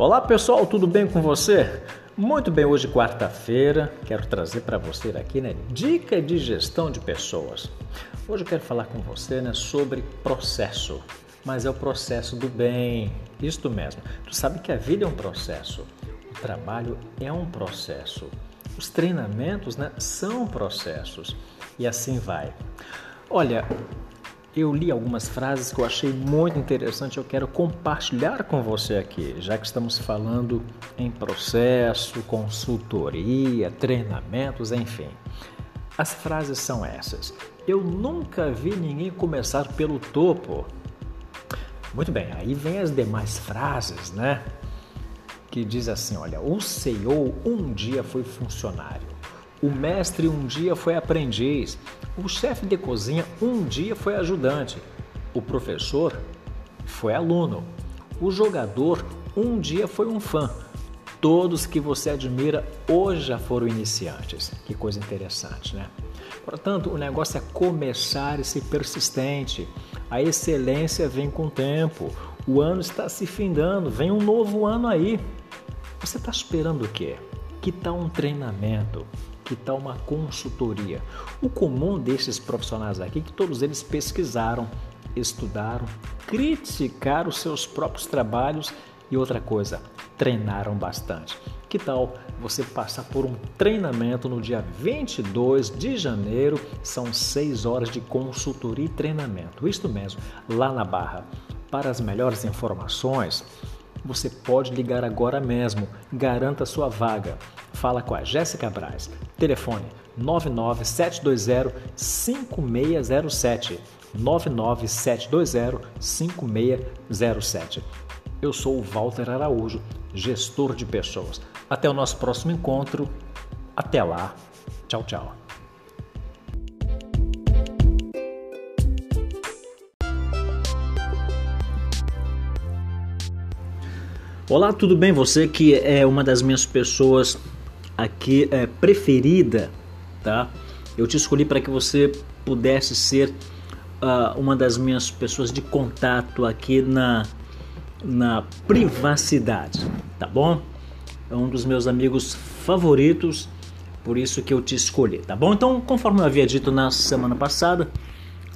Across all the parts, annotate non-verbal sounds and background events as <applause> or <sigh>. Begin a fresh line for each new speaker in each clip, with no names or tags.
Olá pessoal, tudo bem com você? Muito bem, hoje quarta-feira, quero trazer para você aqui, né, dica de gestão de pessoas. Hoje eu quero falar com você, né, sobre processo, mas é o processo do bem, isto mesmo. Tu sabe que a vida é um processo, o trabalho é um processo, os treinamentos, né, são processos e assim vai. Olha, eu li algumas frases que eu achei muito interessante, eu quero compartilhar com você aqui, já que estamos falando em processo, consultoria, treinamentos, enfim. As frases são essas. Eu nunca vi ninguém começar pelo topo. Muito bem, aí vem as demais frases, né? Que diz assim, olha, o CEO um dia foi funcionário. O mestre um dia foi aprendiz, o chefe de cozinha um dia foi ajudante, o professor foi aluno, o jogador um dia foi um fã. Todos que você admira hoje já foram iniciantes. Que coisa interessante, né? Portanto, o negócio é começar e ser persistente. A excelência vem com o tempo. O ano está se findando, vem um novo ano aí. Você está esperando o quê? Que tal um treinamento? Que tal uma consultoria? O comum desses profissionais aqui é que todos eles pesquisaram, estudaram, criticaram os seus próprios trabalhos e outra coisa, treinaram bastante. Que tal você passar por um treinamento no dia 22 de janeiro? São seis horas de consultoria e treinamento. Isto mesmo, lá na Barra. Para as melhores informações, você pode ligar agora mesmo. Garanta sua vaga. Fala com a Jéssica Braz. Telefone 99720 5607. 99720 5607. Eu sou o Walter Araújo, gestor de pessoas. Até o nosso próximo encontro. Até lá. Tchau, tchau. Olá, tudo bem? Você que é uma das minhas pessoas aqui é, preferida, tá? Eu te escolhi para que você pudesse ser uh, uma das minhas pessoas de contato aqui na, na privacidade, tá bom? É um dos meus amigos favoritos, por isso que eu te escolhi, tá bom? Então, conforme eu havia dito na semana passada,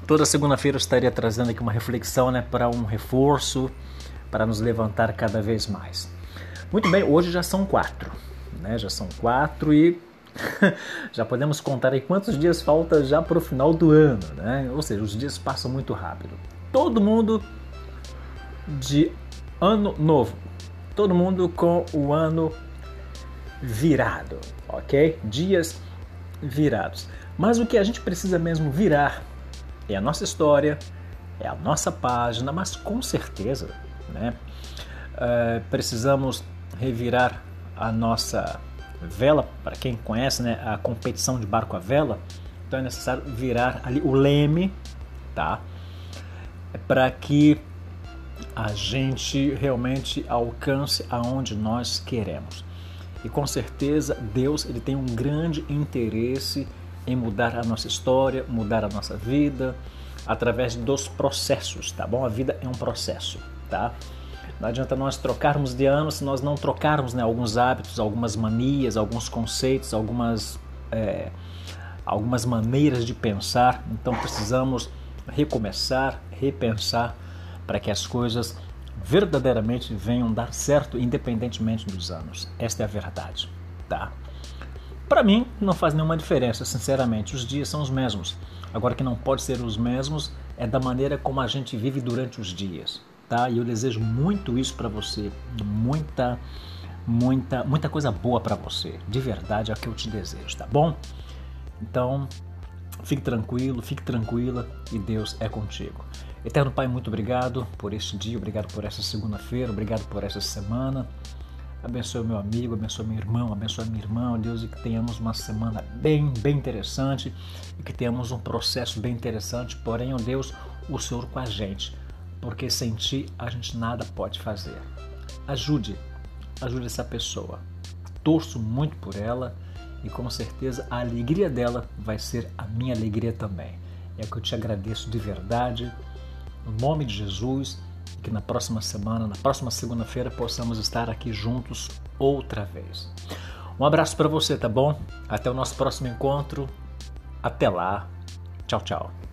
toda segunda-feira eu estaria trazendo aqui uma reflexão, né, para um reforço para nos levantar cada vez mais. Muito bem, hoje já são quatro, né? Já são quatro e <laughs> já podemos contar aí quantos dias falta já para o final do ano, né? Ou seja, os dias passam muito rápido. Todo mundo de ano novo, todo mundo com o ano virado, ok? Dias virados. Mas o que a gente precisa mesmo virar é a nossa história, é a nossa página, mas com certeza né? Uh, precisamos revirar a nossa vela, para quem conhece né, a competição de barco a vela, então é necessário virar ali o leme, tá? Para que a gente realmente alcance aonde nós queremos. E com certeza Deus ele tem um grande interesse em mudar a nossa história, mudar a nossa vida através dos processos, tá bom? A vida é um processo tá? Não adianta nós trocarmos de ano se nós não trocarmos né, alguns hábitos, algumas manias, alguns conceitos, algumas, é, algumas maneiras de pensar. Então precisamos recomeçar, repensar para que as coisas verdadeiramente venham dar certo independentemente dos anos. Esta é a verdade, tá? Para mim não faz nenhuma diferença, sinceramente. Os dias são os mesmos. Agora que não pode ser os mesmos é da maneira como a gente vive durante os dias tá? E eu desejo muito isso para você, muita, muita, muita coisa boa para você. De verdade é o que eu te desejo, tá bom? Então, fique tranquilo, fique tranquila e Deus é contigo. Eterno Pai, muito obrigado por este dia, obrigado por essa segunda-feira, obrigado por essa semana. Abençoe meu amigo, abençoe meu irmão, abençoe minha irmã, Deus, e que tenhamos uma semana bem, bem interessante e que tenhamos um processo bem interessante. Porém, ó Deus, o Senhor com a gente porque sem ti a gente nada pode fazer. Ajude, ajude essa pessoa. Torço muito por ela e com certeza a alegria dela vai ser a minha alegria também. É que eu te agradeço de verdade, no nome de Jesus, que na próxima semana, na próxima segunda-feira, possamos estar aqui juntos outra vez. Um abraço para você, tá bom? Até o nosso próximo encontro. Até lá. Tchau, tchau.